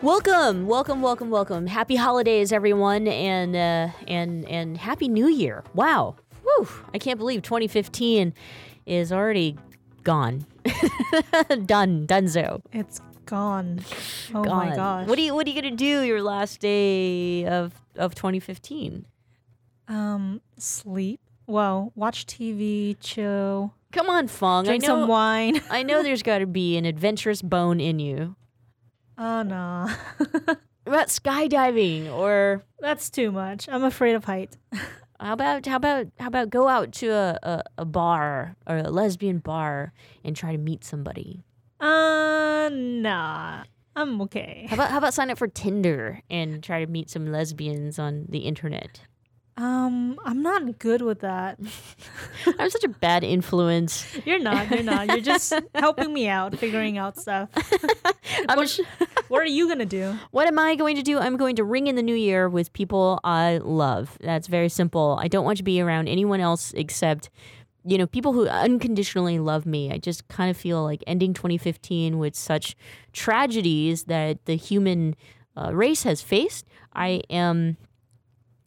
Welcome, welcome, welcome, welcome. Happy holidays, everyone, and uh, and and happy New Year! Wow, Whew. I can't believe 2015 is already gone, done, donezo. It's gone. Oh gone. my gosh. What are you What are you gonna do your last day of of 2015? Um, sleep. Well, watch TV, chill. Come on, Fong. Drink I know, some wine. I know there's got to be an adventurous bone in you. Oh no. about skydiving or that's too much. I'm afraid of height. how about how about how about go out to a, a, a bar or a lesbian bar and try to meet somebody? Uh nah. I'm okay. How about how about sign up for Tinder and try to meet some lesbians on the internet? Um, I'm not good with that. I'm such a bad influence. You're not. You're not. You're just helping me out, figuring out stuff. what, sh- what, are you gonna do? What am I going to do? I'm going to ring in the new year with people I love. That's very simple. I don't want to be around anyone else except, you know, people who unconditionally love me. I just kind of feel like ending 2015 with such tragedies that the human uh, race has faced. I am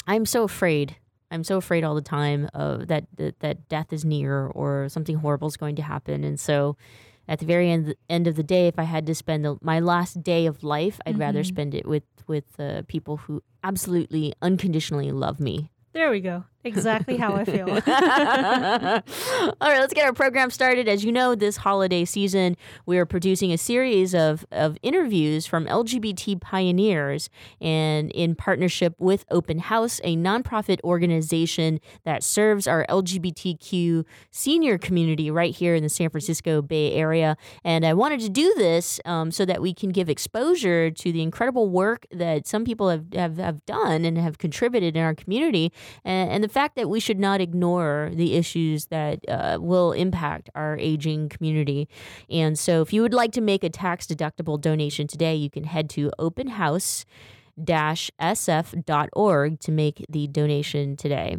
I'm so afraid. I'm so afraid all the time of that, that that death is near or something horrible is going to happen. And so, at the very end end of the day, if I had to spend the, my last day of life, I'd mm-hmm. rather spend it with with uh, people who absolutely unconditionally love me. There we go. Exactly how I feel. All right, let's get our program started. As you know, this holiday season, we are producing a series of, of interviews from LGBT pioneers and in partnership with Open House, a nonprofit organization that serves our LGBTQ senior community right here in the San Francisco Bay Area. And I wanted to do this um, so that we can give exposure to the incredible work that some people have, have, have done and have contributed in our community and, and the fact that we should not ignore the issues that uh, will impact our aging community. And so, if you would like to make a tax deductible donation today, you can head to openhouse sf.org to make the donation today.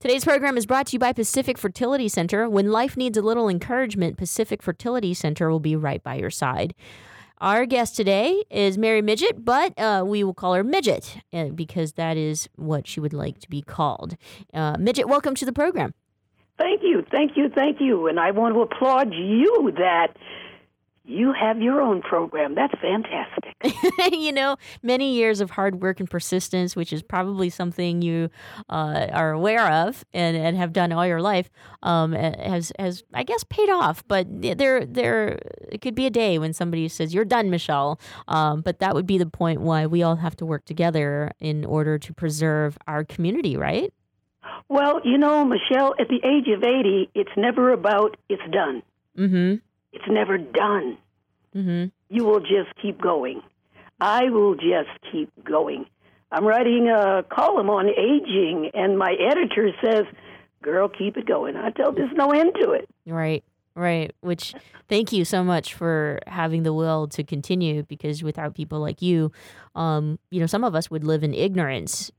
Today's program is brought to you by Pacific Fertility Center. When life needs a little encouragement, Pacific Fertility Center will be right by your side. Our guest today is Mary Midget, but uh, we will call her Midget uh, because that is what she would like to be called. Uh, Midget, welcome to the program. Thank you, thank you, thank you. And I want to applaud you that you have your own program. That's fantastic. you know, many years of hard work and persistence, which is probably something you uh, are aware of and, and have done all your life, um, has has I guess paid off. But there there it could be a day when somebody says you're done, Michelle. Um, but that would be the point why we all have to work together in order to preserve our community, right? Well, you know, Michelle, at the age of eighty, it's never about it's done. Mm-hmm. It's never done. Mm-hmm. You will just keep going. I will just keep going. I'm writing a column on aging, and my editor says, Girl, keep it going. I tell there's no end to it. Right, right. Which, thank you so much for having the will to continue because without people like you, um, you know, some of us would live in ignorance.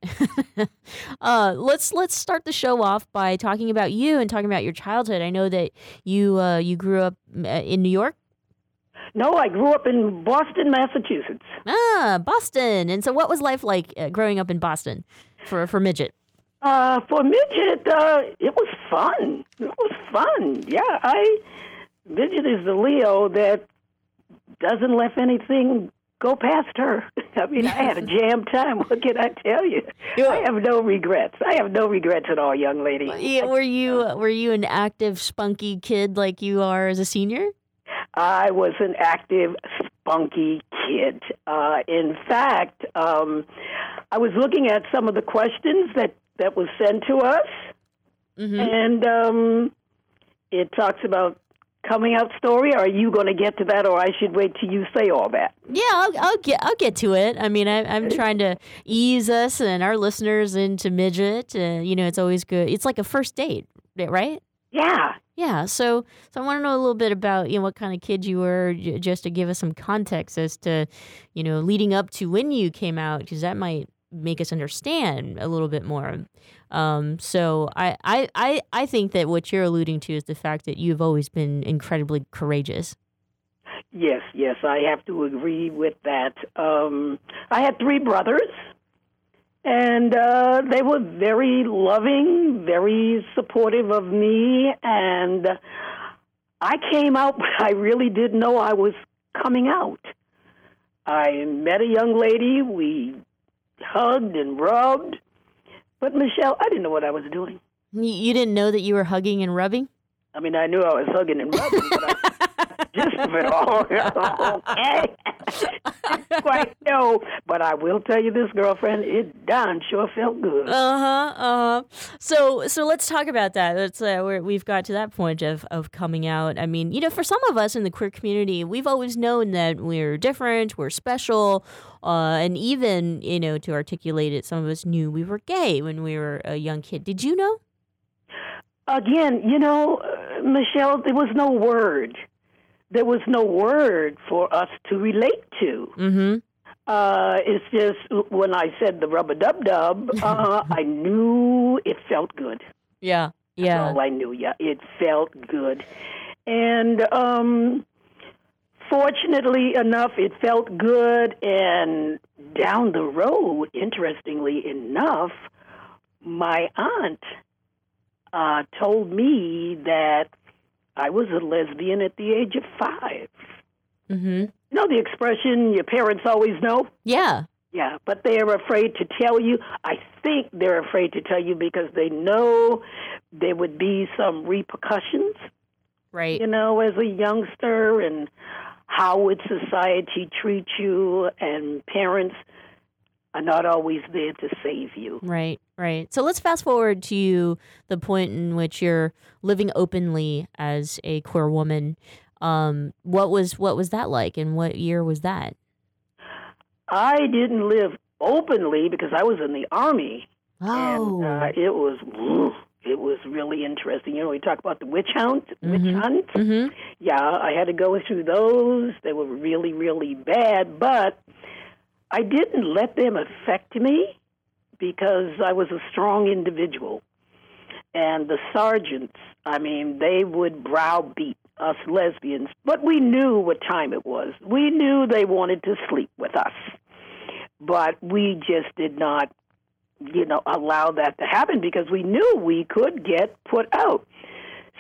uh, let's let's start the show off by talking about you and talking about your childhood. I know that you uh, you grew up uh, in New York. No, I grew up in Boston, Massachusetts. Ah, Boston. And so, what was life like uh, growing up in Boston for for midget? Uh, for midget, uh, it was fun. It was fun. Yeah, I midget is the Leo that doesn't let anything go past her. I mean, I had a jam time. What can I tell you? I have no regrets. I have no regrets at all, young lady. Yeah, were you were you an active, spunky kid like you are as a senior? I was an active, spunky kid. Uh, in fact, um, I was looking at some of the questions that that was sent to us, Mm-hmm. and um, it talks about coming out story. Are you going to get to that, or I should wait till you say all that? Yeah, I'll, I'll get I'll get to it. I mean, I, I'm trying to ease us and our listeners into midget. Uh, you know, it's always good. It's like a first date, right? Yeah. Yeah. So, so I want to know a little bit about you know what kind of kid you were, j- just to give us some context as to, you know, leading up to when you came out, because that might make us understand a little bit more. Um, so I, I, I, I think that what you're alluding to is the fact that you've always been incredibly courageous. Yes, yes, I have to agree with that. Um, I had three brothers, and uh, they were very loving, very supportive of me, and I came out, but I really didn't know I was coming out. I met a young lady, we hugged and rubbed, but Michelle, I didn't know what I was doing. You, didn't know that you were hugging and rubbing. I mean, I knew I was hugging and rubbing, but I just of it all. okay. Quite no, but I will tell you this, girlfriend. It done sure felt good. Uh huh. Uh huh. So so let's talk about that. Let's uh, we're, we've got to that point of of coming out. I mean, you know, for some of us in the queer community, we've always known that we're different, we're special, uh, and even you know to articulate it, some of us knew we were gay when we were a young kid. Did you know? Again, you know, uh, Michelle, there was no word. There was no word for us to relate to. Mm-hmm. Uh, it's just when I said the rubber dub dub, uh, I knew it felt good. Yeah. That's Yeah. all I knew. Yeah, it felt good, and um, fortunately enough, it felt good. And down the road, interestingly enough, my aunt uh, told me that I was a lesbian at the age of five. Mm-hmm. You know the expression your parents always know? Yeah. Yeah, but they're afraid to tell you. I think they're afraid to tell you because they know there would be some repercussions, Right. you know, as a youngster and how would society treat you and parents are not always there to save you. Right, right. So let's fast forward to the point in which you're living openly as a queer woman. Um, what was what was that like, and what year was that? I didn't live openly because I was in the army. Oh, And uh, it was it was really interesting. You know, we talk about the witch hunt, witch Mhm. hunt. hmm Yeah, I had to go through those. They were really, really bad, but I didn't let them affect me because I was a strong individual. And the sergeants, I mean, they would browbeat us lesbians, but we knew what time it was. We knew they wanted to sleep with us, but we just did not, you know, allow that to happen because we knew we could get put out.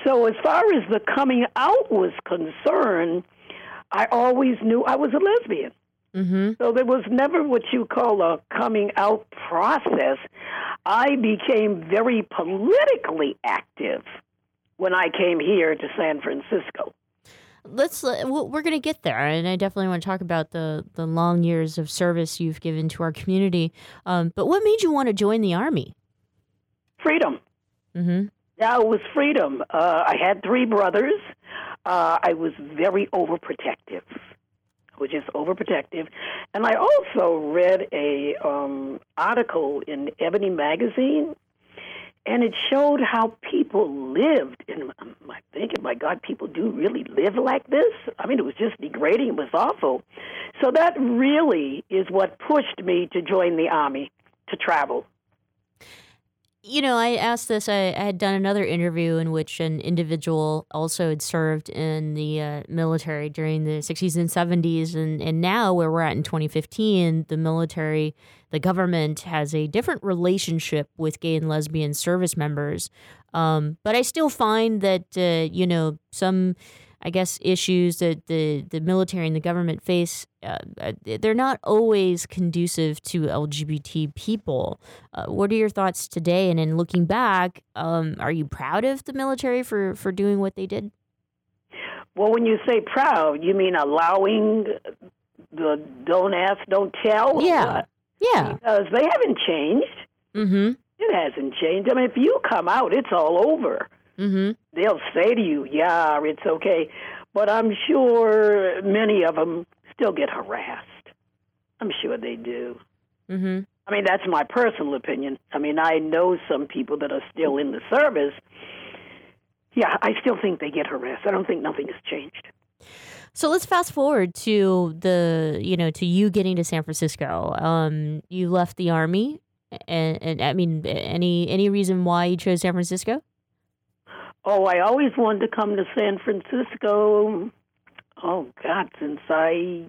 So, as far as the coming out was concerned, I always knew I was a lesbian. Hmm So there was never what you call a coming out process. I became very politically active when I came here to San Francisco. Let's uh, we're gonna get there, and I definitely want to talk about the the long years of service you've given to our community. Um, but what made you want to join the army? Freedom. Mm-hmm. Yeah, it was freedom. Uh, I had three brothers. Uh, I was very overprotective. I is overprotective, and I also read a um, article in Ebony magazine, and it showed how people lived. And I'm thinking, my God, people do really live like this. I mean, it was just degrading. It was awful. So that really is what pushed me to join the army to travel. You know, I asked this. I, I had done another interview in which an individual also had served in the uh, military during the 60s and 70s. And, and now, where we're at in 2015, the military, the government has a different relationship with gay and lesbian service members. Um, but I still find that, uh, you know, some. I guess, issues that the, the military and the government face, uh, uh, they're not always conducive to LGBT people. Uh, what are your thoughts today? And in looking back, um, are you proud of the military for, for doing what they did? Well, when you say proud, you mean allowing the don't ask, don't tell? Yeah. Yeah. Because they haven't changed. Mm-hmm. It hasn't changed. I mean, if you come out, it's all over. Mm-hmm. They'll say to you, yeah, it's okay. But I'm sure many of them still get harassed. I'm sure they do. Mm-hmm. I mean, that's my personal opinion. I mean, I know some people that are still in the service. Yeah, I still think they get harassed. I don't think nothing has changed. So let's fast forward to the, you know, to you getting to San Francisco. Um, you left the army, and, and I mean, any any reason why you chose San Francisco? Oh, I always wanted to come to San Francisco. Oh God, since I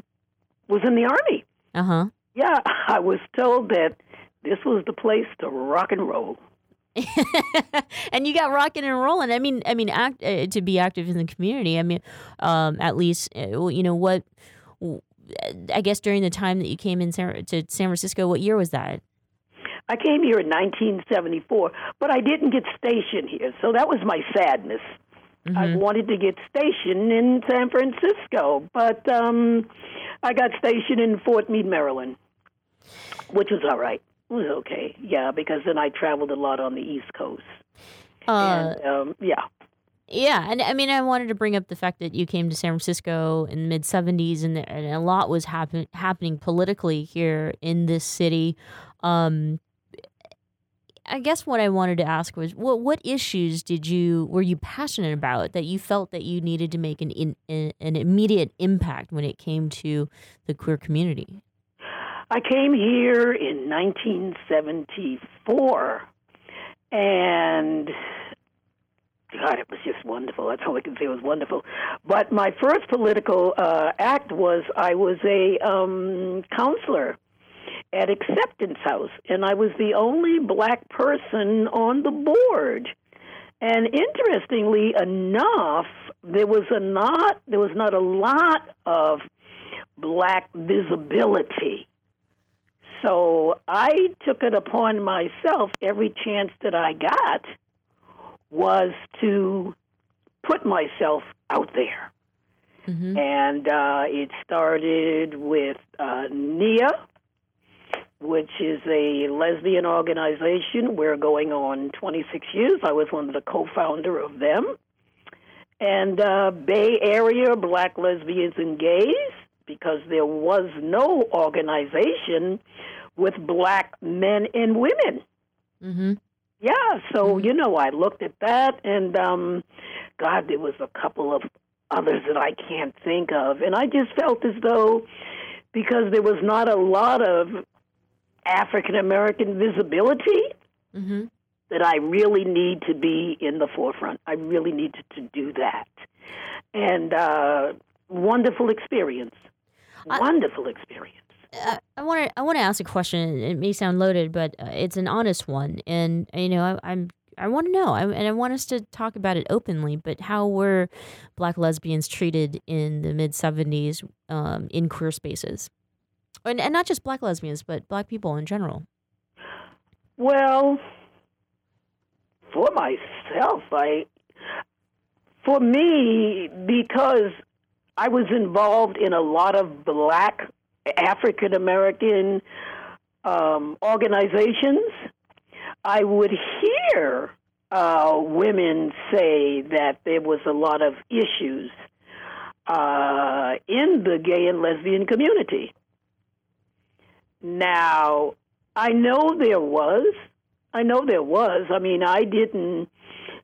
was in the army. Uh huh. Yeah, I was told that this was the place to rock and roll. and you got rocking and rolling. I mean, I mean, act, uh, to be active in the community. I mean, um, at least uh, you know what. I guess during the time that you came in San, to San Francisco, what year was that? I came here in 1974, but I didn't get stationed here, so that was my sadness. Mm-hmm. I wanted to get stationed in San Francisco, but um, I got stationed in Fort Meade, Maryland, which was all right. It was okay, yeah, because then I traveled a lot on the East Coast. Uh, and, um, yeah. Yeah, and I mean, I wanted to bring up the fact that you came to San Francisco in the mid '70s, and, and a lot was happen, happening politically here in this city. Um, I guess what I wanted to ask was what what issues did you were you passionate about that you felt that you needed to make an in, an immediate impact when it came to the queer community? I came here in 1974, and God, it was just wonderful. That's all I can say. It was wonderful. But my first political uh, act was I was a um, counselor at Acceptance House, and I was the only black person on the board. And interestingly enough, there was a not there was not a lot of black visibility. So I took it upon myself every chance that I got was to put myself out there. Mm-hmm. And uh, it started with uh, NIA, which is a lesbian organization. We're going on 26 years. I was one of the co-founder of them. And uh, Bay Area Black Lesbians and Gays, because there was no organization with black men and women. Mm-hmm. Yeah, so you know, I looked at that, and um, God, there was a couple of others that I can't think of, and I just felt as though because there was not a lot of African American visibility mm-hmm. that I really need to be in the forefront. I really needed to do that, and uh, wonderful experience, I- wonderful experience. I want to I want to ask a question. It may sound loaded, but uh, it's an honest one, and you know I, I'm I want to know, I, and I want us to talk about it openly. But how were Black lesbians treated in the mid '70s um, in queer spaces, and, and not just Black lesbians, but Black people in general? Well, for myself, I, for me, because I was involved in a lot of black African American um, organizations, I would hear uh, women say that there was a lot of issues uh, in the gay and lesbian community. Now, I know there was. I know there was. I mean, I didn't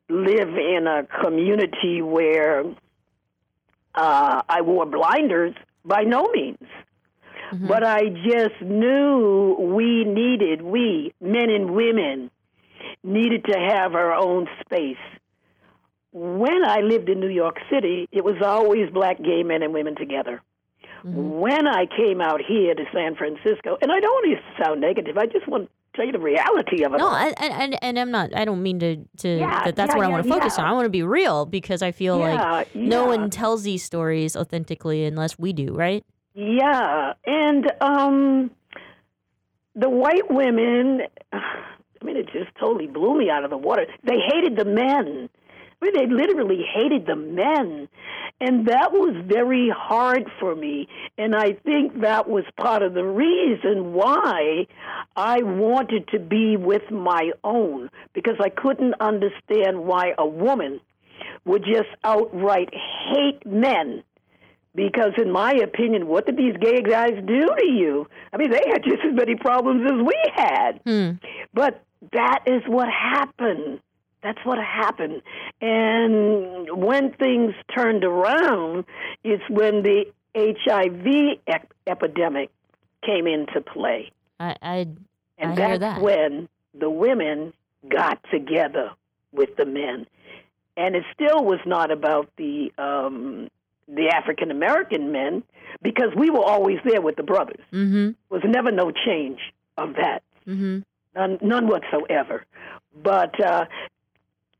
live in a community where uh, I wore blinders by no means. Mm-hmm. But I just knew we needed, we, men and women, needed to have our own space. When I lived in New York City, it was always black gay men and women together. Mm-hmm. When I came out here to San Francisco, and I don't want to sound negative, I just want to tell you the reality of it. No. I, and and I'm not. I don't mean to to Yeah, that. That's yeah, what I yeah, want to focus on. I want to be real because I feel like no one tells these stories authentically unless we do, right? Yeah, and um, the white women. I mean, it just totally blew me out of the water. They hated the men. Mean, they literally hated the men, and that was very hard for me. And I think that was part of the reason why I wanted to be with my own. Because I couldn't understand why a woman would just outright hate men. Because in my opinion what did these gay guys do to you? I mean they had just as many problems as we had. Hmm. But that is what happened that's what happened and when things turned around it's when the hiv ep- epidemic came into play I I, and I that's that. when the women got together with the men and it still was not about the um the African American men because we were always there with the brothers. Mm-hmm. Was never no change of that, Mm-hmm. none, none whatsoever. But uh,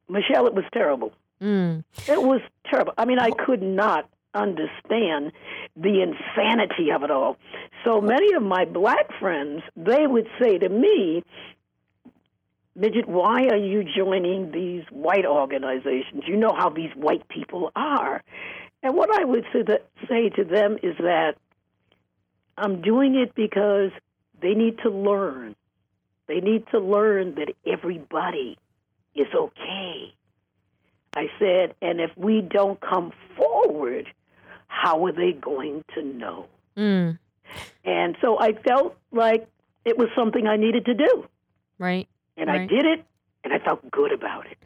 Michelle, it was terrible. Mm. It was terrible. I mean, I could not understand the insanity of it all. So many of my black friends, they would say to me, Midget, why are you joining these white organizations? You know how these white people are. And what I would say to them is that I'm doing it because they need to learn. They need to learn that everybody is okay. I said, and if we don't come forward, how are they going to know? Mm. And so I felt like it was something I needed to do. Right. And I did it, and I felt good about it.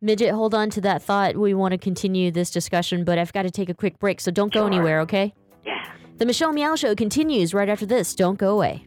Midget, hold on to that thought. We want to continue this discussion, but I've got to take a quick break, so don't go anywhere, okay? Yeah. The Michelle Meow Show continues right after this. Don't go away.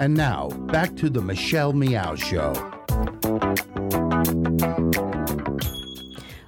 And now, back to the Michelle Meow Show.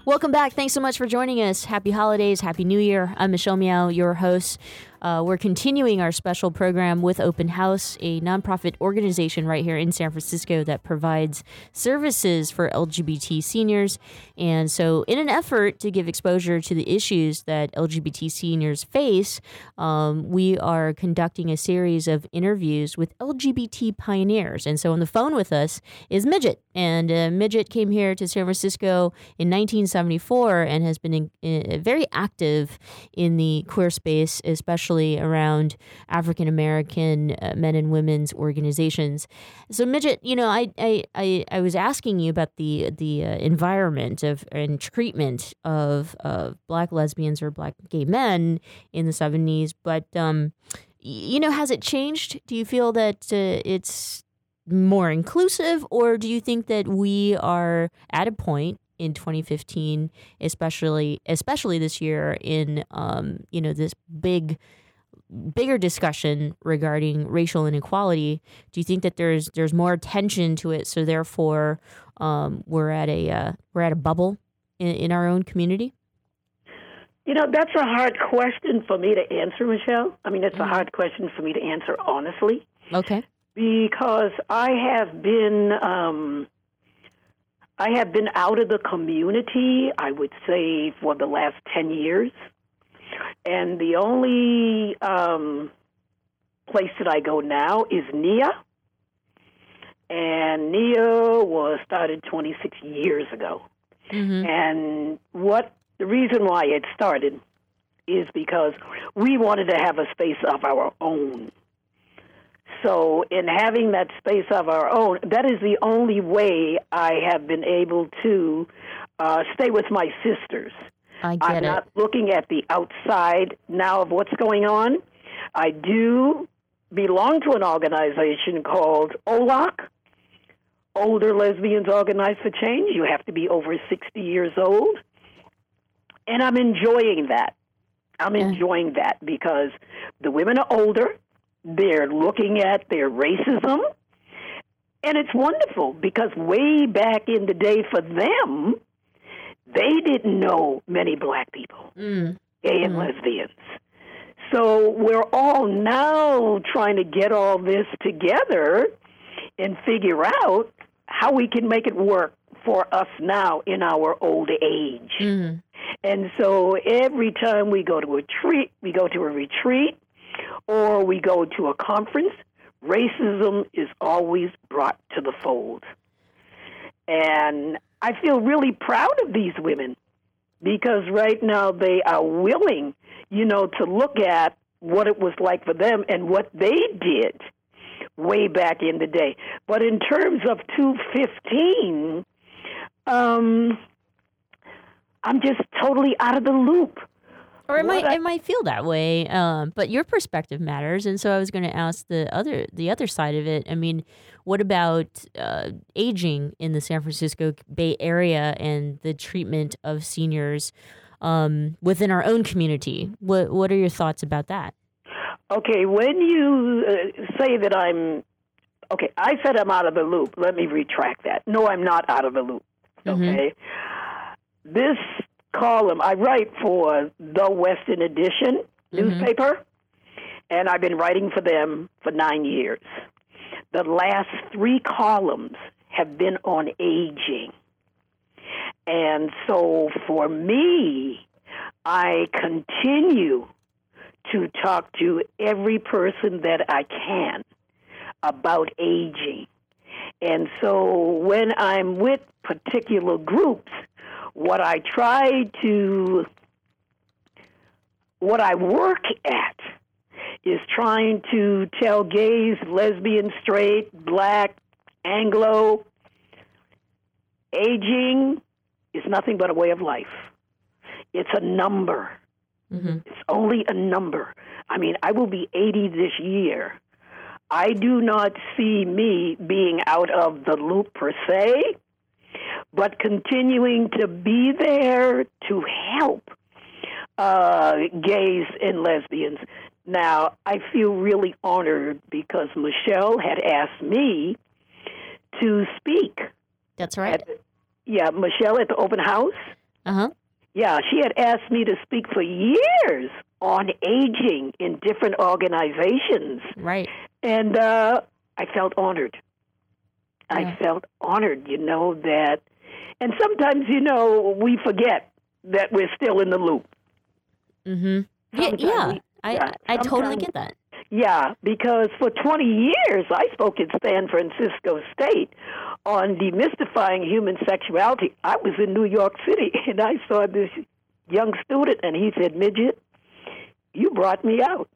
Welcome back. Thanks so much for joining us. Happy holidays. Happy New Year. I'm Michelle Meow, your host. Uh, we're continuing our special program with Open House, a nonprofit organization right here in San Francisco that provides services for LGBT seniors. And so, in an effort to give exposure to the issues that LGBT seniors face, um, we are conducting a series of interviews with LGBT pioneers. And so, on the phone with us is Midget. And uh, Midget came here to San Francisco in 1974 and has been in, uh, very active in the queer space, especially especially around African American uh, men and women's organizations. So, Midget, you know, I I, I, I was asking you about the the uh, environment of and treatment of of black lesbians or black gay men in the seventies, but um, you know, has it changed? Do you feel that uh, it's more inclusive, or do you think that we are at a point in 2015, especially especially this year in um, you know this big bigger discussion regarding racial inequality? Do you think that there's there's more attention to it, so therefore um, we're at a uh, we're at a bubble in, in our own community? You know, that's a hard question for me to answer, Michelle. I mean, it's a hard question for me to answer honestly. Okay. Because I have been, um, I have been out of the community. I would say for the last ten years, and the only um, place that I go now is NIA, and NIA was started 26 years ago. And what the reason why it started is because we wanted to have a space of our own. So, in having that space of our own, that is the only way I have been able to uh, stay with my sisters. I get I'm it. not looking at the outside now of what's going on. I do belong to an organization called OLOC, Older Lesbians Organized for Change. You have to be over 60 years old. And I'm enjoying that. I'm enjoying that because the women are older. They're looking at their racism. And it's wonderful because way back in the day for them, they didn't know many black people, Mm. gay and lesbians. So we're all now trying to get all this together and figure out how we can make it work for us now in our old age. Mm. And so every time we go to a treat, we go to a retreat or we go to a conference, racism is always brought to the fold. And I feel really proud of these women because right now they are willing, you know, to look at what it was like for them and what they did way back in the day. But in terms of 215, um, I'm just totally out of the loop. Or it What might I- it might feel that way, um, but your perspective matters, and so I was going to ask the other the other side of it. I mean, what about uh, aging in the San Francisco Bay Area and the treatment of seniors um, within our own community? What what are your thoughts about that? Okay, when you uh, say that I'm okay, I said I'm out of the loop. Let me retract that. No, I'm not out of the loop. Okay, this column I write for the Western Edition mm-hmm. newspaper, and I've been writing for them for nine years. The last three columns have been on aging. And so for me, I continue to talk to every person that I can about aging. And so when I'm with particular groups, what I try to, what I work at is trying to tell gays, lesbians, straight, black, Anglo, aging is nothing but a way of life. It's a number. Mm-hmm. It's only a number. I mean, I will be 80 this year. I do not see me being out of the loop per se, but continuing to be there to help uh, gays and lesbians. Now, I feel really honored because Michelle had asked me to speak. That's right. yeah, Michelle at the open house. Uh huh. Yeah, she had asked me to speak for years on aging in different organizations. Right. And uh, I felt honored. I felt honored, you know, that. And sometimes, you know, we forget that we're still in the loop. Mm-hmm. Yeah, yeah. we- I yeah, I, I totally get that. Yeah, because for 20 years I spoke at San Francisco State on demystifying human sexuality. I was in New York City and I saw this young student and he said, Midget, you brought me out.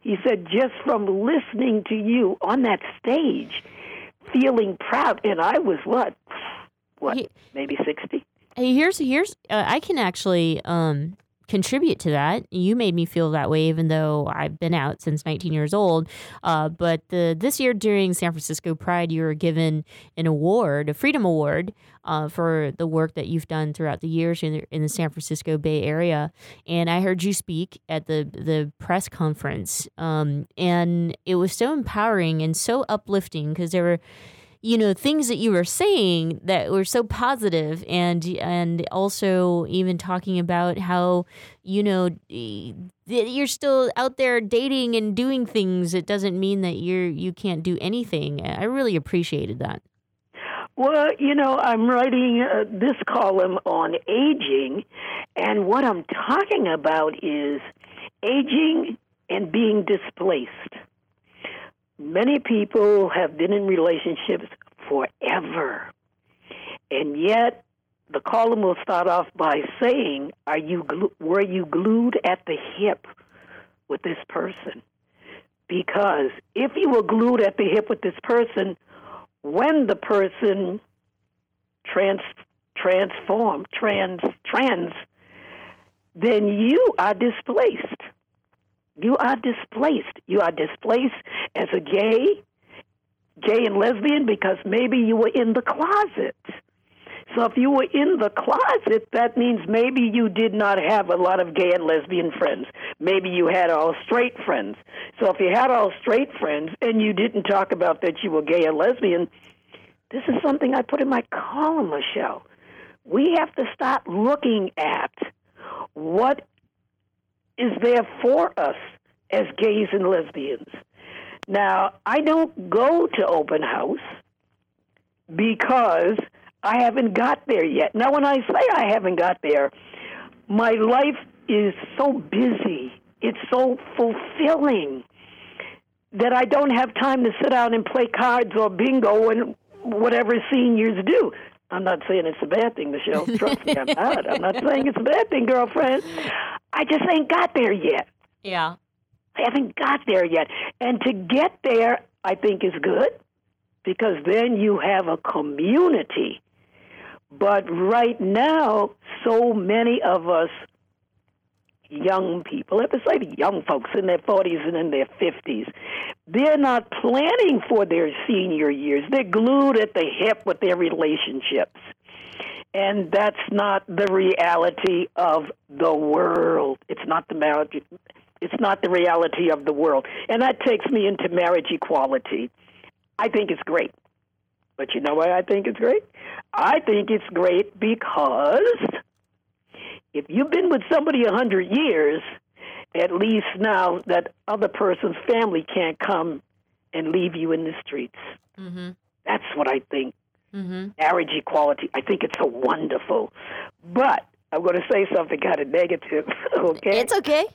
He said, just from listening to you on that stage, feeling proud. And I was what? What? maybe 60? Here's here's uh, I can actually um contribute to that. You made me feel that way, even though I've been out since 19 years old. Uh, but the, this year during San Francisco Pride, you were given an award, a Freedom Award, uh, for the work that you've done throughout the years in the, in the San Francisco Bay Area. And I heard you speak at the the press conference, um, and it was so empowering and so uplifting because there were you know things that you were saying that were so positive and and also even talking about how you know you're still out there dating and doing things it doesn't mean that you're you can't do anything i really appreciated that Well, you know, I'm writing uh, this column on aging, and what I'm talking about is aging and being displaced. Many people have been in relationships forever, and yet the column will start off by saying, "Are you were you glued at the hip with this person?" Because if you were glued at the hip with this person, when the person trans transform trans trans then you are displaced you are displaced. You are displaced as a gay gay and lesbian because maybe you were in the closet. So if you were in the closet that means maybe you did not have a lot of gay and lesbian friends. Maybe you had all straight friends. So if you had all straight friends and you didn't talk about that you were gay and lesbian this is something I put in my column, Michelle. We have to start looking at what is there for us as gays and lesbians. Now, I don't go to open house because I haven't got there yet. Now, when I say I haven't got there, my life is so busy, it's so fulfilling that I don't have time to sit down and play cards or bingo and whatever seniors do. I'm not saying it's a bad thing, Michelle. Trust me, I'm not. I'm not saying it's a bad thing, girlfriend. I just ain't got there yet. Yeah. I haven't got there yet. And to get there, I think is good because then you have a community. But right now, so many of us young people, the young folks in their 40s and in their 50s, they're not planning for their senior years. They're glued at the hip with their relationships. And that's not the reality of the world. It's not the marriage. It's not the reality of the world. And that takes me into marriage equality. I think it's great. But you know why I think it's great? I think it's great because if you've been with somebody a hundred years, at least now that other person's family can't come and leave you in the streets. Mm-hmm. That's what I think. Mm-hmm. Marriage equality. I think it's so wonderful. But I'm going to say something kind of negative. okay. It's okay.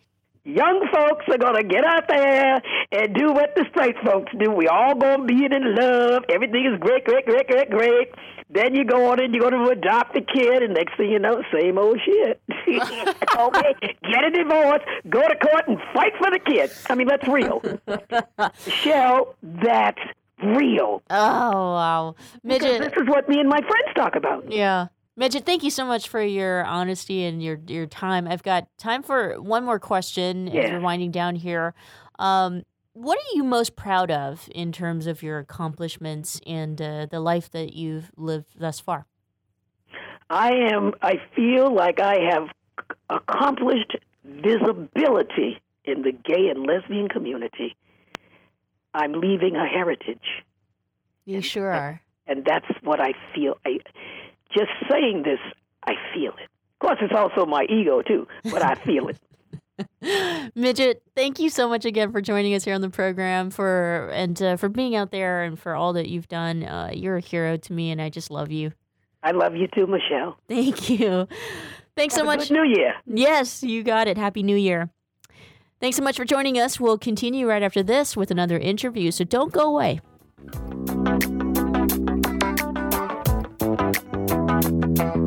Young folks are going to get out there and do what the straight folks do. We all going to be in love. Everything is great, great, great, great, great. Then you go on and you're going to adopt a kid, and next thing you know, same old shit. okay, get a divorce, go to court, and fight for the kid. I mean, that's real. Michelle, that's real. Oh wow, Because this is what me and my friends talk about. Yeah. Midget, thank you so much for your honesty and your your time. I've got time for one more question as we're winding down here. Um, what are you most proud of in terms of your accomplishments and uh, the life that you've lived thus far? I am. I feel like I have accomplished visibility in the gay and lesbian community. I'm leaving a heritage, You sure are. and that's what I feel. I just saying this, I feel it. Of course, it's also my ego too, but I feel it. Midget, thank you so much again for joining us here on the program for and uh, for being out there and for all that you've done. Uh, you're a hero to me, and I just love you. I love you too, Michelle. Thank you. Thanks so Have a much. good New Year. Yes, you got it. Happy New Year. Thanks so much for joining us. We'll continue right after this with another interview, so don't go away. I'm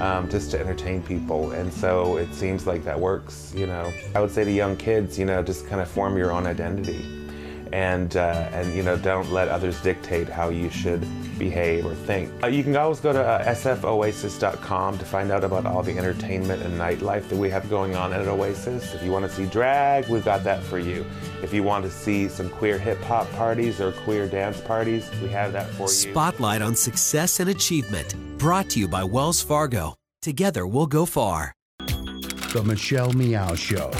um, just to entertain people. And so it seems like that works, you know. I would say to young kids, you know, just kind of form your own identity and uh, and you know don't let others dictate how you should behave or think. Uh, you can always go to uh, sfoasis.com to find out about all the entertainment and nightlife that we have going on at Oasis. If you want to see drag, we've got that for you. If you want to see some queer hip hop parties or queer dance parties, we have that for you. Spotlight on success and achievement, brought to you by Wells Fargo. Together we'll go far. The Michelle Meow Show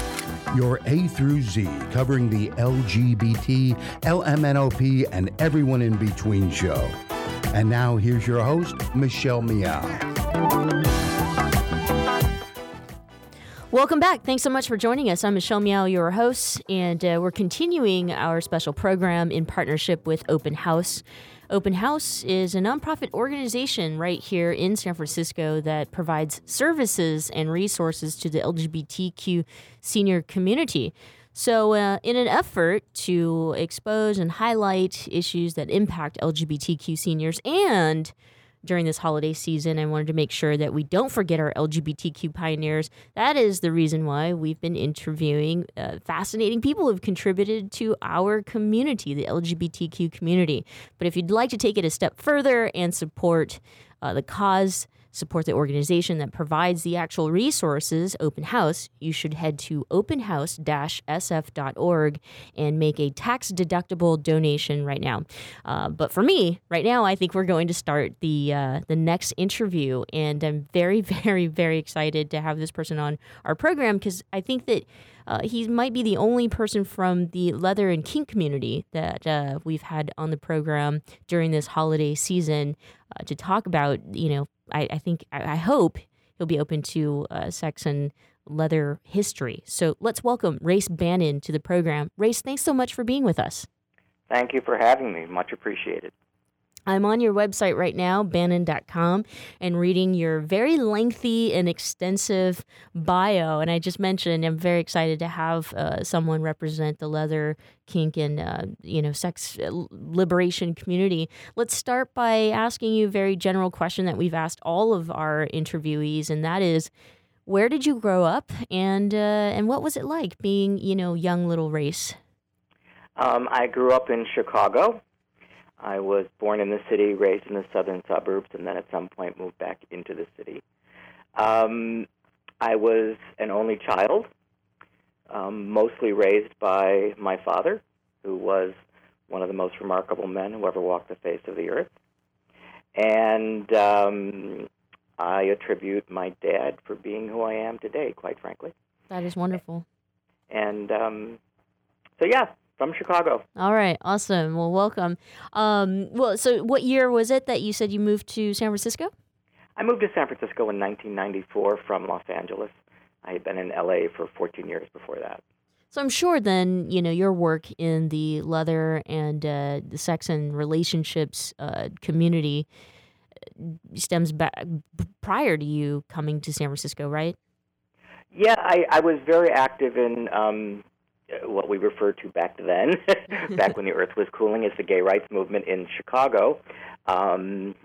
your A through Z, covering the LGBT, LMNOP, and everyone in between show. And now here's your host, Michelle Meow. Welcome back. Thanks so much for joining us. I'm Michelle Meow, your host, and uh, we're continuing our special program in partnership with Open House. Open House is a nonprofit organization right here in San Francisco that provides services and resources to the LGBTQ senior community. So, uh, in an effort to expose and highlight issues that impact LGBTQ seniors and during this holiday season. I wanted to make sure that we don't forget our LGBTQ pioneers. That is the reason why we've been interviewing uh, fascinating people who've contributed to our community, the LGBTQ community. But if you'd like to take it a step further and support uh, the cause, support the organization that provides the actual resources, Open House, you should head to openhouse-sf.org and make a tax-deductible donation right now. Uh, but for me, right now, I think we're going to start the uh, the next interview, and I'm very, very, very excited to have this person on our program because I think that. Uh, he might be the only person from the leather and kink community that uh, we've had on the program during this holiday season uh, to talk about, you know, I, I think, I, I, hope he'll be open to uh, sex and leather history. So let's welcome Race Bannon to the program. Race, thanks so much for being with us. Thank you for having me. Much appreciated. I'm on your website right now, bannon.com, and reading your very lengthy and extensive bio. And I just mentioned I'm very excited to have uh, someone represent the leather kink and uh, you know sex uh, liberation community. Let's start by asking you a very general question that we've asked all of our interviewees, and that is, where did you grow up, and uh, and what was it like being you know young little race? Um, I grew up in Chicago. I was born in the city, raised in the southern suburbs, and then at some point moved back into the city. Um, I was an only child, um, mostly raised by my father, who was one of the most remarkable men who ever walked the face of the earth. And um, I attribute my dad for being who I am today, quite frankly. That is wonderful. And um, so, yeah, from Chicago. All right, awesome. Well, welcome. Um, well, so what year was it that you said you moved to San Francisco? I moved to San Francisco in 1994 from Los Angeles. I had been in LA for 14 years before that. So I'm sure then, you know, your work in the leather and uh, the sex and relationships uh, community uh, stems back prior to you coming to San Francisco, right? Yeah, I, I was very active in um, what we referred to back then, back when the earth was cooling, as the gay rights movement in Chicago. Um,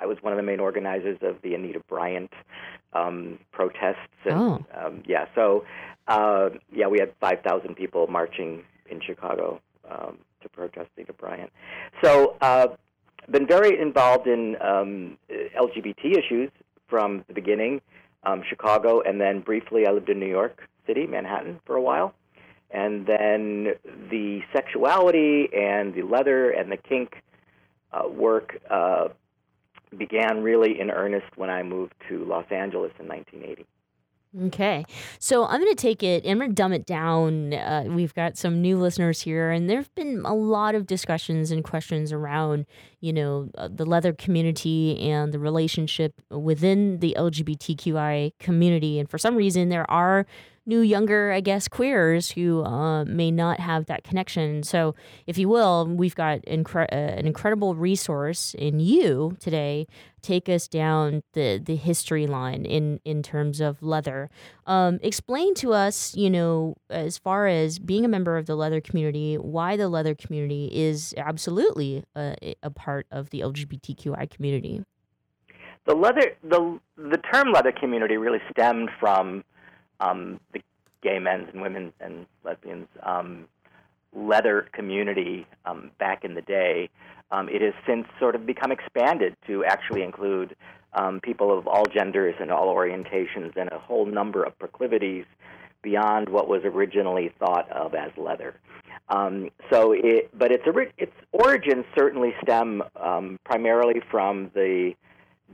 I was one of the main organizers of the Anita Bryant um, protests. And, Oh. um, yeah, so uh, yeah, we had 5,000 people marching in Chicago um, to protest Anita Bryant. So, uh, been very involved in um, LGBT issues from the beginning, um, Chicago, and then briefly I lived in New York City, Manhattan, for a while. And then the sexuality and the leather and the kink uh, work uh, began really in earnest when I moved to Los Angeles in 1980. Okay. So I'm going to take it, I'm going to dumb it down. Uh, we've got some new listeners here, and there have been a lot of discussions and questions around, you know, uh, the leather community and the relationship within the LGBTQI community. And for some reason, there are new, younger, I guess, queers who uh, may not have that connection. So, if you will, we've got incre- uh, an incredible resource in you today. Take us down the, the history line in, in terms of leather. Um, explain to us, you know, as far as being a member of the leather community, why the leather community is absolutely a, a part of the LGBTQI community. The leather, the the term leather community really stemmed from um, the gay men's and women's and lesbians um, leather community um, back in the day. Um, it has since sort of become expanded to actually include um, people of all genders and all orientations and a whole number of proclivities beyond what was originally thought of as leather. Um, so, it, but its its origins certainly stem um, primarily from the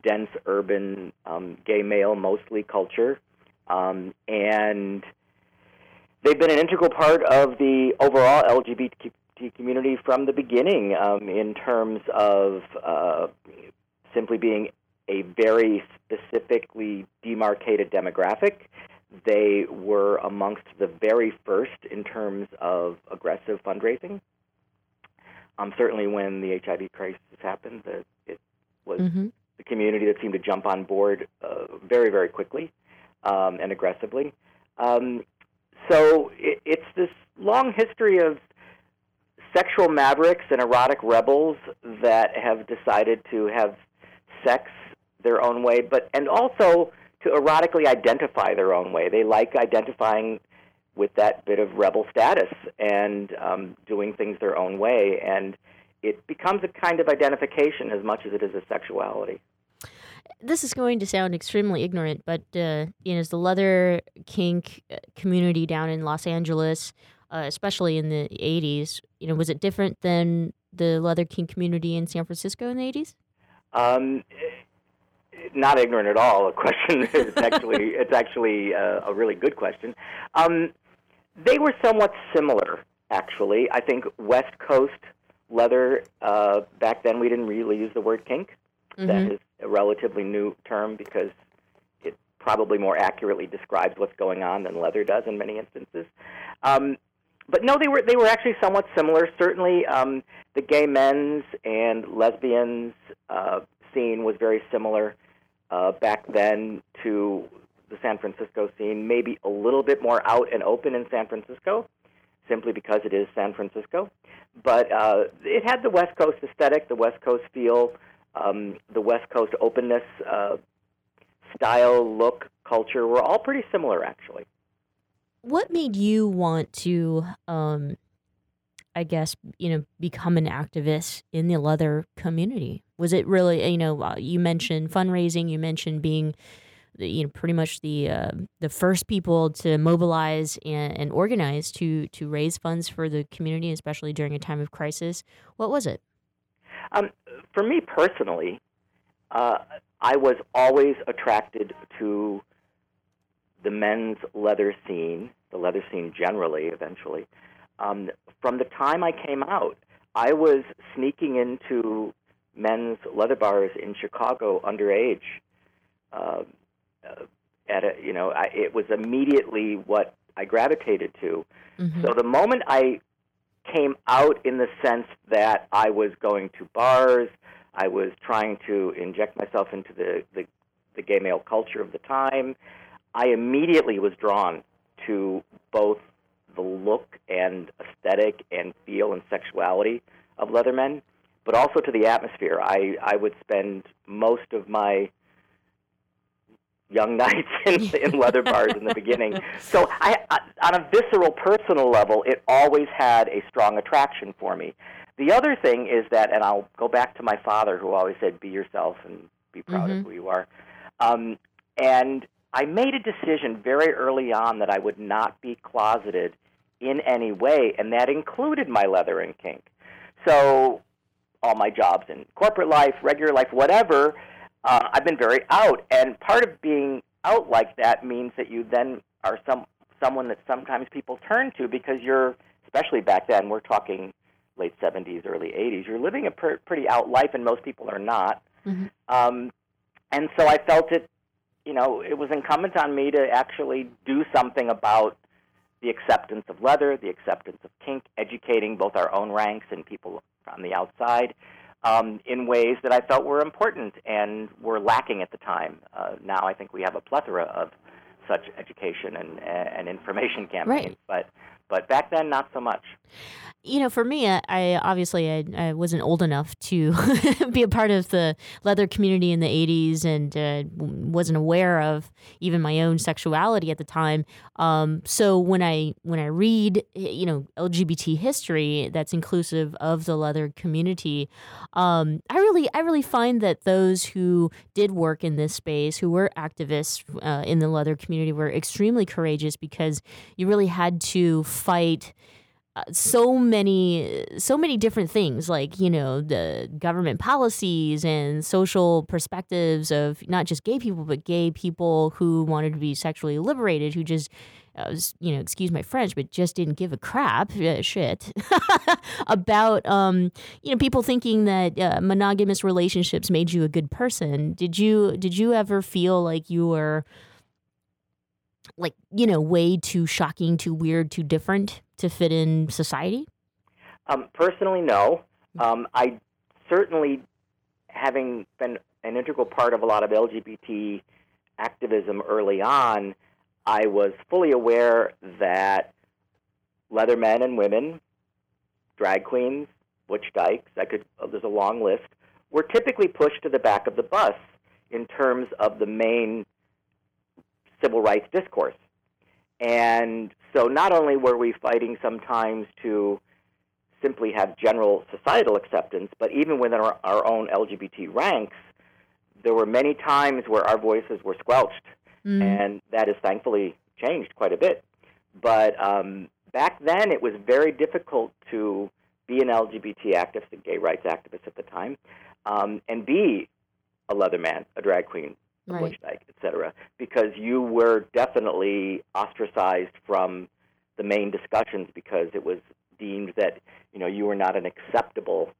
dense urban um, gay male mostly culture, um, and they've been an integral part of the overall LGBT community from the beginning um, in terms of uh, simply being a very specifically demarcated demographic. They were amongst the very first in terms of aggressive fundraising. Um, certainly, when the HIV crisis happened, the, it was Mhm. the community that seemed to jump on board uh, very, very quickly um, and aggressively. Um, so it, it's this long history of sexual mavericks and erotic rebels that have decided to have sex their own way, but and also to erotically identify their own way. They like identifying with that bit of rebel status and um, doing things their own way, and it becomes a kind of identification as much as it is a sexuality. This is going to sound extremely ignorant, but uh, you know, as the leather kink uh, community down in Los Angeles, uh, especially in the '80s, you know, was it different than the leather kink community in San Francisco in the '80s? Um, not ignorant at all. A question. it's actually it's actually uh, a really good question. Um, they were somewhat similar, actually. I think West Coast leather uh, back then we didn't really use the word kink. That Mhm. is a relatively new term because it probably more accurately describes what's going on than leather does in many instances. Um, but no, they were they were actually somewhat similar. Certainly, um, the gay men's and lesbians uh, scene was very similar uh, back then to the San Francisco scene. Maybe a little bit more out and open in San Francisco, simply because it is San Francisco. But uh, it had the West Coast aesthetic, the West Coast feel, um, the West Coast openness, uh, style, look, culture. Were all pretty similar, actually. What made you want to, um, I guess, you know, become an activist in the leather community? Was it really, you know, uh, you mentioned fundraising, you mentioned being, you know, pretty much the uh, the first people to mobilize and, and organize to to raise funds for the community, especially during a time of crisis. What was it? Um, for me personally, uh, I was always attracted to the men's leather scene, the leather scene generally, eventually. Um, from the time I came out, I was sneaking into men's leather bars in Chicago underage. Uh, uh, at a, you know, I, it was immediately what I gravitated to. So the moment I came out in the sense that I was going to bars, I was trying to inject myself into the, the, the gay male culture of the time. I immediately was drawn to both the look and aesthetic and feel and sexuality of Leathermen, but also to the atmosphere. I, I would spend most of my young nights in, in leather bars in the beginning. So, I, I, on a visceral, personal level, it always had a strong attraction for me. The other thing is that, and I'll go back to my father, who always said, "Be yourself and be proud Mhm. of who you are." Um, and I made a decision very early on that I would not be closeted in any way, and that included my leather and kink. So, all my jobs in corporate life, regular life, whatever, uh, I've been very out. And part of being out like that means that you then are some someone that sometimes people turn to because you're, especially back then, we're talking late 70s, early 80s. You're living a per- pretty out life, and most people are not. Um, and so I felt it, you know, it was incumbent on me to actually do something about the acceptance of leather, the acceptance of kink, educating both our own ranks and people on the outside um, in ways that I felt were important and were lacking at the time. Uh, now I think we have a plethora of such education and, and information campaigns, Right. but but back then not so much. You know, for me, I, I obviously I, I wasn't old enough to be a part of the leather community in the '80s, and uh, wasn't aware of even my own sexuality at the time. Um, so when I when I read, you know, LGBT history that's inclusive of the leather community, um, I really I really find that those who did work in this space, who were activists uh, in the leather community, were extremely courageous because you really had to fight uh, so many so many different things like you know the government policies and social perspectives of not just gay people but gay people who wanted to be sexually liberated who just uh, was, you know excuse my french but just didn't give a crap uh, shit about um you know people thinking that uh, monogamous relationships made you a good person. Did you did you ever feel like you were like you know way too shocking too weird too different to fit in society Um, personally, no. Um, I certainly, having been an integral part of a lot of LGBT activism early on, I was fully aware that leather men and women, drag queens, witch dykes, I could, uh, there's a long list, were typically pushed to the back of the bus in terms of the main civil rights discourse. And so not only were we fighting sometimes to simply have general societal acceptance, but even within our, our own LGBT ranks, there were many times where our voices were squelched, Mm. and that has thankfully changed quite a bit. But um, back then, it was very difficult to be an LGBT activist, a gay rights activist at the time, um, and be a leather man, a drag queen, a Right. etc., because you were definitely ostracized from the main discussions because it was deemed that you know you were not an acceptable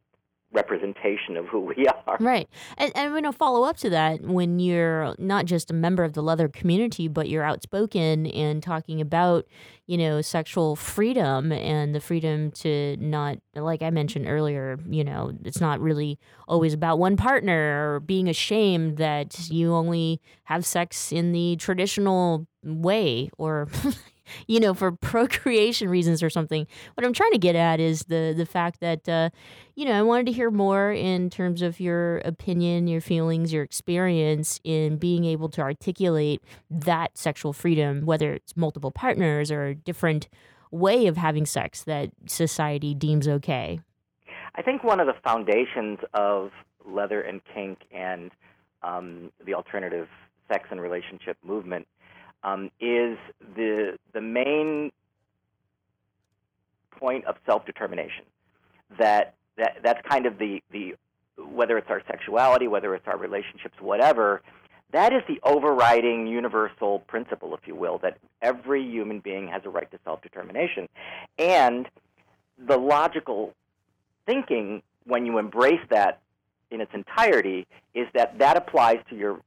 representation of who we are. Right. And, and you know, follow up to that, when you're not just a member of the leather community, but you're outspoken and talking about, you know, sexual freedom and the freedom to not, like I mentioned earlier, you know, it's not really always about one partner or being ashamed that you only have sex in the traditional way or. you know, for procreation reasons or something. What I'm trying to get at is the the fact that uh, you know I wanted to hear more in terms of your opinion, your feelings, your experience in being able to articulate that sexual freedom, whether it's multiple partners or a different way of having sex that society deems okay. I think one of the foundations of leather and kink and um, the alternative sex and relationship movement um, is the the main point of self determination. That that that's kind of the the whether it's our sexuality, whether it's our relationships, whatever. That is the overriding universal principle, if you will, that every human being has a right to self determination. And the logical thinking when you embrace that in its entirety is that that applies to your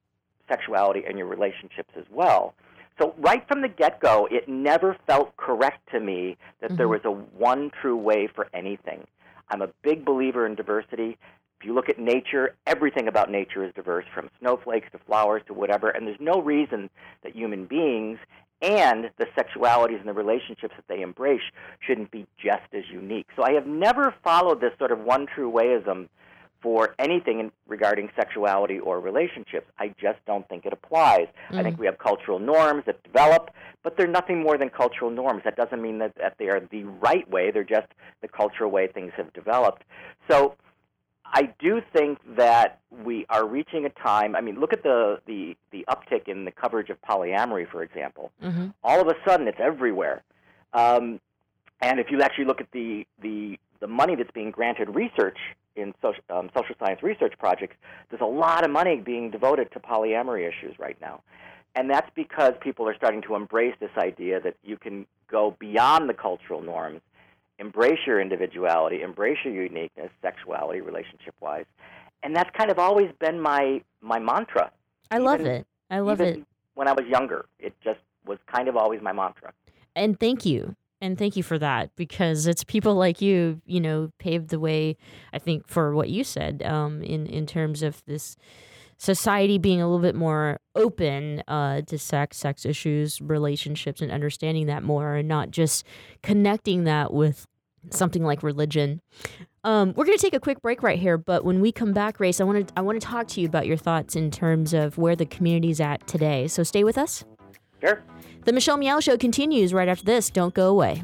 sexuality and your relationships as well. So right from the get-go, it never felt correct to me that there mm-hmm. was a one true way for anything. I'm a big believer in diversity. If you look at nature, everything about nature is diverse, from snowflakes to flowers to whatever, and there's no reason that human beings and the sexualities and the relationships that they embrace shouldn't be just as unique. So I have never followed this sort of one true wayism for anything in, regarding sexuality or relationships. I just don't think it applies. Mm. I think we have cultural norms that develop, but they're nothing more than cultural norms. That doesn't mean that, that they are the right way, they're just the cultural way things have developed. So I do think that we are reaching a time. I mean, look at the the, the uptick in the coverage of polyamory, for example. Mm-hmm. All of a sudden, it's everywhere. Um, and if you actually look at the the the money that's being granted research in social, um, social science research projects, there's a lot of money being devoted to polyamory issues right now. And that's because people are starting to embrace this idea that you can go beyond the cultural norms embrace your individuality, embrace your uniqueness, sexuality, relationship wise. And that's kind of always been my my mantra. I even, love it. I love it. When I was younger, it just was kind of always my mantra. And thank you. And thank you for that because it's people like you, you know, paved the way, I think, for what you said um, in, in terms of this society being a little bit more open uh, to sex, sex issues, relationships, and understanding that more, and not just connecting that with something like religion. Um, we're going to take a quick break right here, but when we come back, Race, I want to I want to talk to you about your thoughts in terms of where the community's at today. So stay with us. Sure. The Michelle Meow Show continues right after this. Don't go away.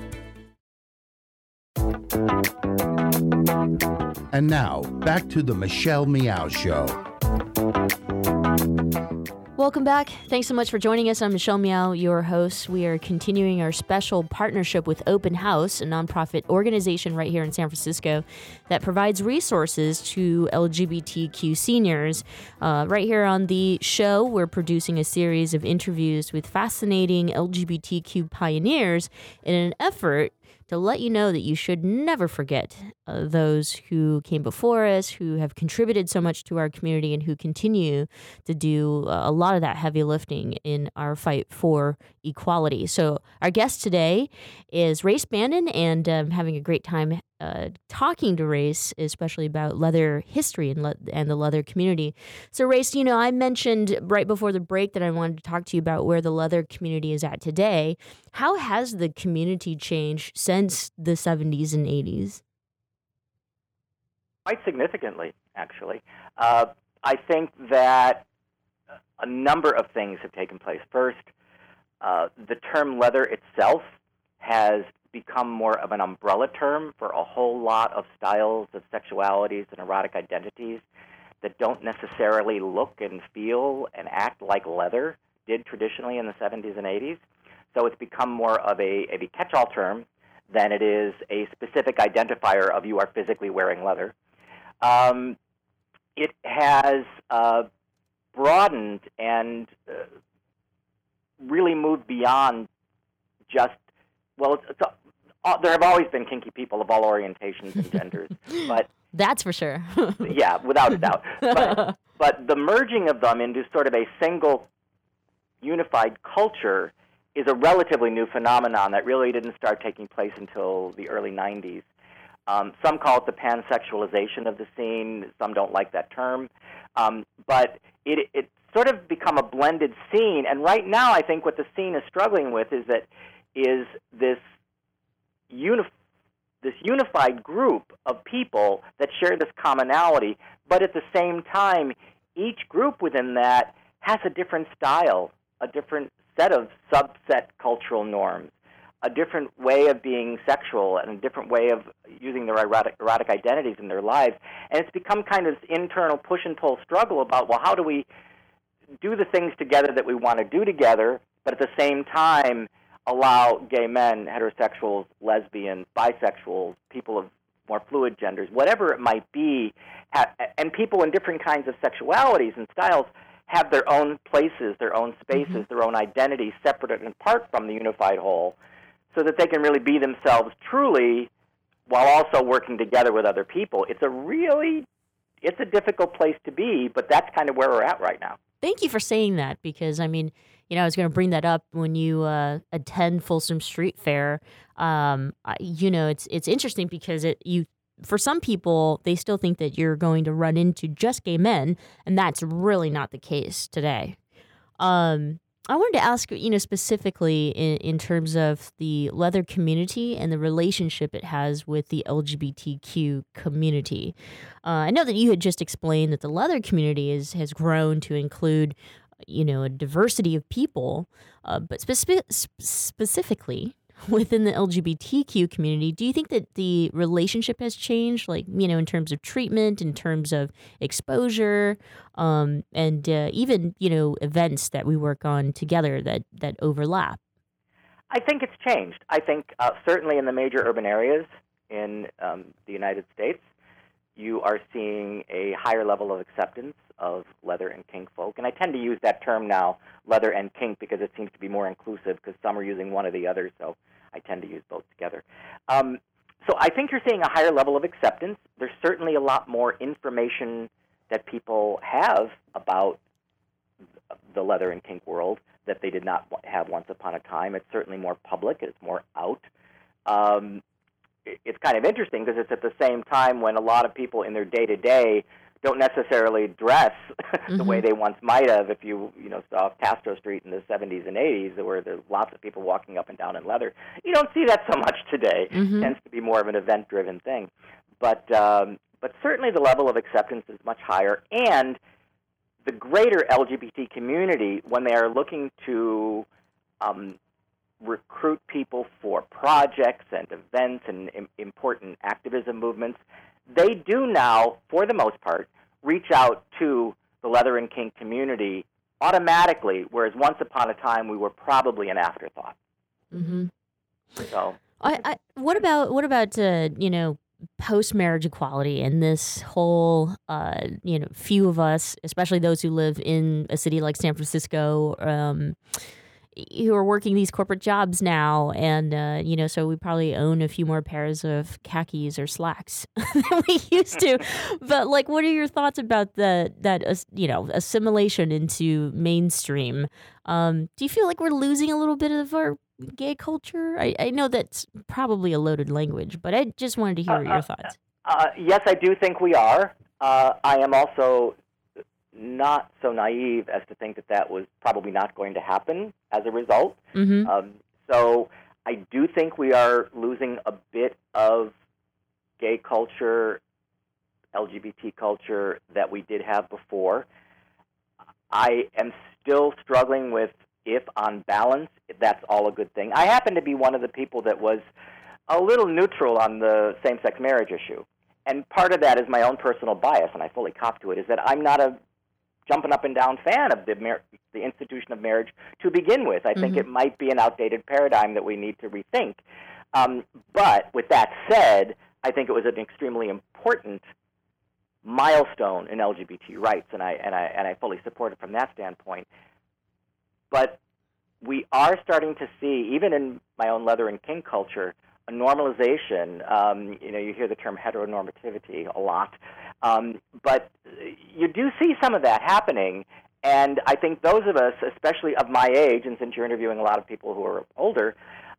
And now, back to the Michelle Meow Show. Welcome back. Thanks so much for joining us. I'm Michelle Meow, your host. We are continuing our special partnership with Open House, a nonprofit organization right here in San Francisco that provides resources to LGBTQ seniors. Uh, right here on the show, we're producing a series of interviews with fascinating LGBTQ pioneers in an effort to let you know that you should never forget uh, those who came before us, who have contributed so much to our community, and who continue to do uh, a lot of that heavy lifting in our fight for equality. So, our guest today is Race Bannon, and I'm um, having a great time uh, talking to Race, especially about leather history and, le- and the leather community. So, Race, you know, I mentioned right before the break that I wanted to talk to you about where the leather community is at today. How has the community changed since the 70s and 80s? Quite significantly, actually. Uh, I think that a number of things have taken place. First, uh, the term leather itself has become more of an umbrella term for a whole lot of styles of sexualities and erotic identities that don't necessarily look and feel and act like leather did traditionally in the 70s and 80s. So it's become more of a, a catch all term than it is a specific identifier of you are physically wearing leather. Um, it has uh, broadened and uh, really moved beyond just well. It's, it's, uh, there have always been kinky people of all orientations and genders, but That's for sure. yeah, without a doubt. But, but the merging of them into sort of a single unified culture is a relatively new phenomenon that really didn't start taking place until the early 90s. Um, some call it the pansexualization of the scene. Some don't like that term. Um, but it, it's sort of become a blended scene. And right now, I think what the scene is struggling with is that is this this unified group of people that share this commonality, but at the same time, each group within that has a different style, a different set of subset cultural norms, a different way of being sexual, and a different way of using their erotic, erotic identities in their lives. And it's become kind of this internal push and pull struggle about, well, how do we do the things together that we want to do together, but at the same time, allow gay men, heterosexuals, lesbians, bisexuals, people of more fluid genders, whatever it might be, and people in different kinds of sexualities and styles have their own places, their own spaces, mm-hmm. their own identities, separate and apart from the unified whole, so that they can really be themselves truly while also working together with other people. It's a really it's a difficult place to be, but that's kind of where we're at right now. Thank you for saying that because I mean, you know, I was going to bring that up when you uh, attend Folsom Street Fair. Um, you know, it's it's interesting because it you for some people they still think that you're going to run into just gay men, and that's really not the case today. Um, I wanted to ask, you know, specifically in, in terms of the leather community and the relationship it has with the LGBTQ community. Uh, I know that you had just explained that the leather community is, has grown to include you know a diversity of people, uh, but speci- specifically within the LGBTQ community, do you think that the relationship has changed, like you know, in terms of treatment, in terms of exposure, um, and uh, even you know events that we work on together that that overlap? I think it's changed. I think uh, certainly in the major urban areas in um, the United States, you are seeing a higher level of acceptance of leather and kink folk. And I tend to use that term now, leather and kink, because it seems to be more inclusive because some are using one or the other, so I tend to use both together. Um, so I think you're seeing a higher level of acceptance. There's certainly a lot more information that people have about the leather and kink world that they did not have once upon a time. It's certainly more public. It's more out. Um, it's kind of interesting because it's at the same time when a lot of people in their day to day don't necessarily dress mm-hmm. the way mm-hmm. they once might have if you you know saw Castro Street in the 70s and 80s where there's lots of people walking up and down in leather. You don't see that so much today. Mm-hmm. It tends to be more of an event driven thing. But um, but certainly the level of acceptance is much higher and the greater LGBT community when they are looking to um, recruit people for projects and events and Im- important activism movements, they do now, for the most part, reach out to the leather and kink community automatically, whereas once upon a time we were probably an afterthought. Mm-hmm. So, I, I, what about what about uh, you know post marriage equality and this whole uh, you know few of us, especially those who live in a city like San Francisco. Um, who are working these corporate jobs now, and uh, you know, so we probably own a few more pairs of khakis or slacks than we used to. but like, what are your thoughts about the that uh, you know assimilation into mainstream? Um, do you feel like we're losing a little bit of our gay culture? I, I know that's probably a loaded language, but I just wanted to hear uh, your uh, thoughts. Uh, yes, I do think we are. Uh, I am also not so naive as to think that that was probably not going to happen as a result. Mm-hmm. Um, so I do think we are losing a bit of gay culture, LGBT culture that we did have before. I am still struggling with if, on balance, that's all a good thing. I happen to be one of the people that was a little neutral on the same sex marriage issue. And part of that is my own personal bias, and I fully cop to it, is that I'm not a jumping up and down fan of the mar- the institution of marriage to begin with. I mm-hmm. think it might be an outdated paradigm that we need to rethink. Um, but with that said, I think it was an extremely important milestone in LGBT rights, and I and I and I fully support it from that standpoint. But we are starting to see, even in my own leather and kink culture, a normalization. Um, you know, you hear the term heteronormativity a lot, um, but you do see some of that happening. And I think those of us, especially of my age, and since you're interviewing a lot of people who are older,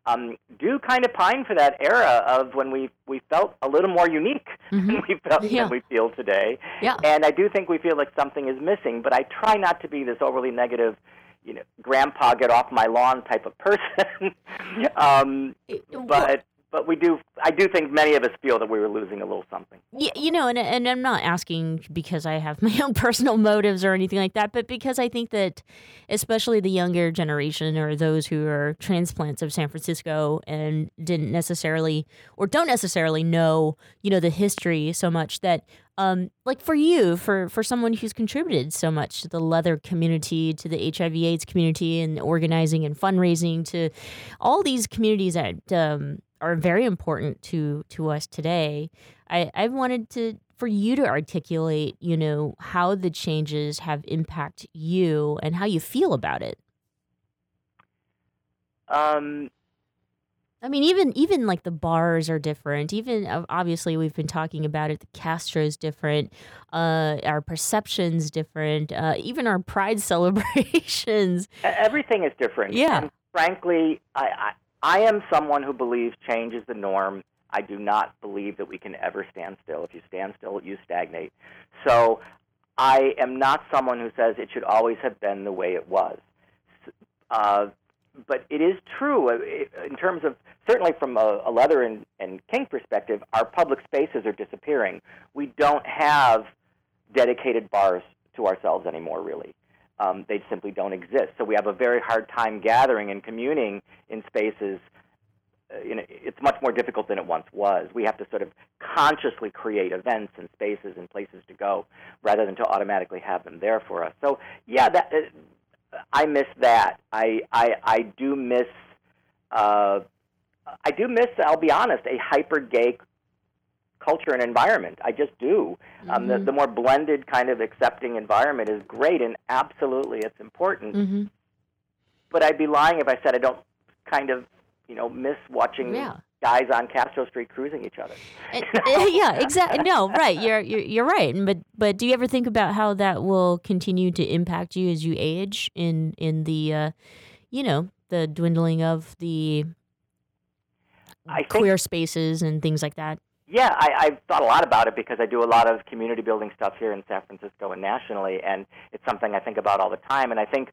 um, do kind of pine for that era of when we we felt a little more unique Mm-hmm. than we felt Yeah. than we feel today. Yeah. And I do think we feel like something is missing, but I try not to be this overly negative, you know, grandpa get off my lawn type of person. um, but but we do I do think many of us feel that we were losing a little something. Yeah, you know, and and I'm not asking because I have my own personal motives or anything like that, but because I think that especially the younger generation or those who are transplants of San Francisco and didn't necessarily or don't necessarily know, you know, the history so much that um like for you, for for someone who's contributed so much to the leather community, to the HIV AIDS community and organizing and fundraising to all these communities that um are very important to to us today. I I wanted to for you to articulate, you know, how the changes have impact you and how you feel about it. Um, I mean, even even like the bars are different. Even uh, obviously, we've been talking about it. The Castro's different. Uh, our perceptions different. Uh, even our pride celebrations. Everything is different. Yeah. And frankly, I, I am someone who believes change is the norm. I do not believe that we can ever stand still. If you stand still, you stagnate. So I am not someone who says it should always have been the way it was. Uh, but it is true uh, in terms of certainly from a, a leather and, and kink perspective, our public spaces are disappearing. We don't have dedicated bars to ourselves anymore, really. Um, they simply don't exist. So we have a very hard time gathering and communing in spaces. Uh, you know, it's much more difficult than it once was. We have to sort of consciously create events and spaces and places to go, rather than to automatically have them there for us. So yeah, that uh, I miss that. I I, I do miss. Uh, I do miss. I'll be honest. A hyper gay culture and environment. I just do. Um, the, Mhm. the more blended, kind of accepting environment is great, and absolutely, it's important. Mm-hmm. But I'd be lying if I said I don't kind of, you know, miss watching Yeah. guys on Castro Street cruising each other. And- uh, yeah, exactly. No, right. You're, you're you're right. But but do you ever think about how that will continue to impact you as you age in in the, uh, you know, the dwindling of the I think queer spaces and things like that? Yeah, I, I've thought a lot about it because I do a lot of community building stuff here in San Francisco and nationally, and it's something I think about all the time. And I think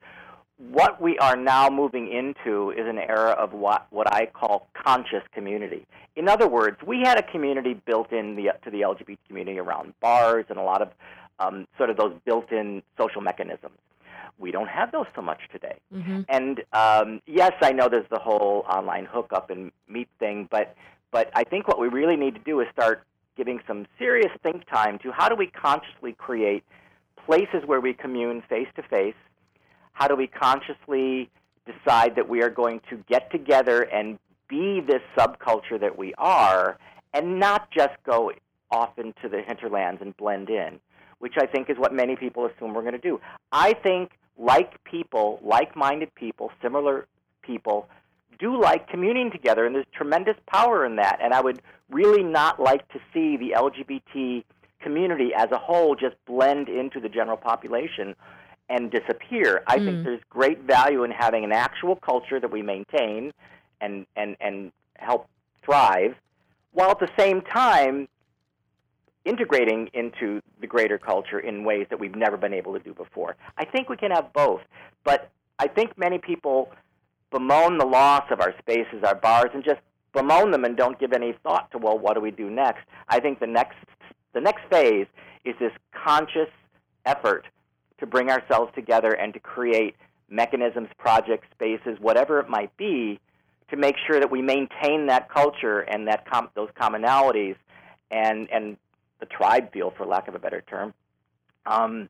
what we are now moving into is an era of what, what I call conscious community. In other words, we had a community built in the, to the LGBT community around bars and a lot of um, sort of those built in social mechanisms. We don't have those so much today. Mm-hmm. And um, yes, I know there's the whole online hookup and meet thing, but but I think what we really need to do is start giving some serious think time to how do we consciously create places where we commune face to face. How do we consciously decide that we are going to get together and be this subculture that we are, and not just go off into the hinterlands and blend in, which I think is what many people assume we're going to do. I think like people, like minded people, similar people, do like communing together, and there's tremendous power in that. And I would really not like to see the LGBT community as a whole just blend into the general population and disappear. I Mm. think there's great value in having an actual culture that we maintain and, and, and help thrive, while at the same time integrating into the greater culture in ways that we've never been able to do before. I think we can have both, but I think many people bemoan the loss of our spaces, our bars, and just bemoan them and don't give any thought to well, what do we do next? I think the next the next phase is this conscious effort to bring ourselves together and to create mechanisms, projects, spaces, whatever it might be, to make sure that we maintain that culture and that com- those commonalities and and the tribe feel, for lack of a better term, um,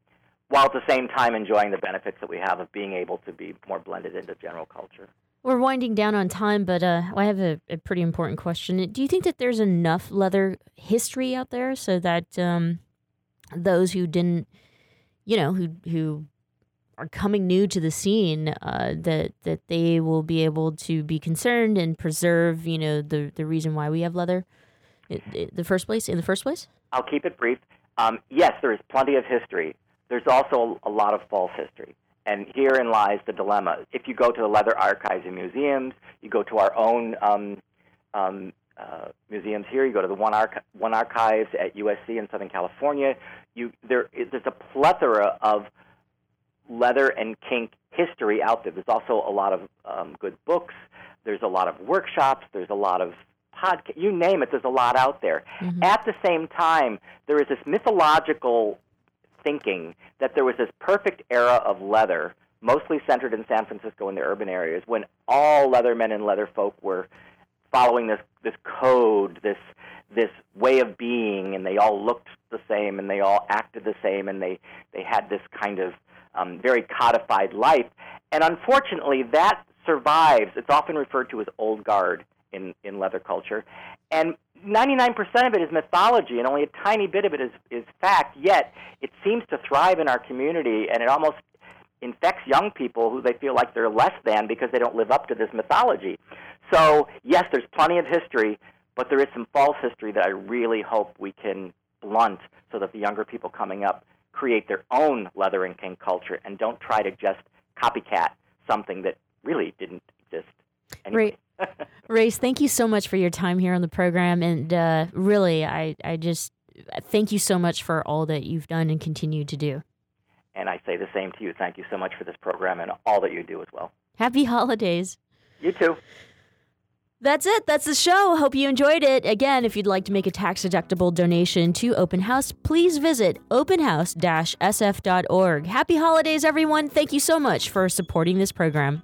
while at the same time enjoying the benefits that we have of being able to be more blended into general culture. We're winding down on time, but uh, I have a, a pretty important question. Do you think that there's enough leather history out there so that um, those who didn't, you know, who who are coming new to the scene, uh, that that they will be able to be concerned and preserve, you know, the the reason why we have leather, in, in the first place. In the first place. I'll keep it brief. Um, yes, there is plenty of history. There's also a lot of false history. And herein lies the dilemma. If you go to the leather archives and museums, you go to our own um, um, uh, museums here, you go to the One, Arch- One Archives at USC in Southern California, you, there, there's a plethora of leather and kink history out there. There's also a lot of um, good books. There's a lot of workshops. There's a lot of podcast. You name it. There's a lot out there. Mm-hmm. At the same time, there is this mythological thinking that there was this perfect era of leather, mostly centered in San Francisco and the urban areas, when all leathermen and leather folk were following this this code, this this way of being, and they all looked the same, and they all acted the same, and they they had this kind of um, very codified life. And unfortunately, that survives. It's often referred to as old guard in in leather culture, and 99% of it is mythology, and only a tiny bit of it is is fact. Yet it seems to thrive in our community, and it almost infects young people who they feel like they're less than because they don't live up to this mythology. So, yes, there's plenty of history, but there is some false history that I really hope we can blunt so that the younger people coming up create their own leather and kink culture and don't try to just copycat something that really didn't exist. Anyway. Ray, Race, thank you so much for your time here on the program, and uh, really, I I just thank you so much for all that you've done and continue to do. And I say the same to you. Thank you so much for this program and all that you do as well. Happy holidays. You too. That's it. That's the show. Hope you enjoyed it. Again, if you'd like to make a tax deductible donation to Open House, please visit openhouse-sf.org. Happy holidays, everyone. Thank you so much for supporting this program.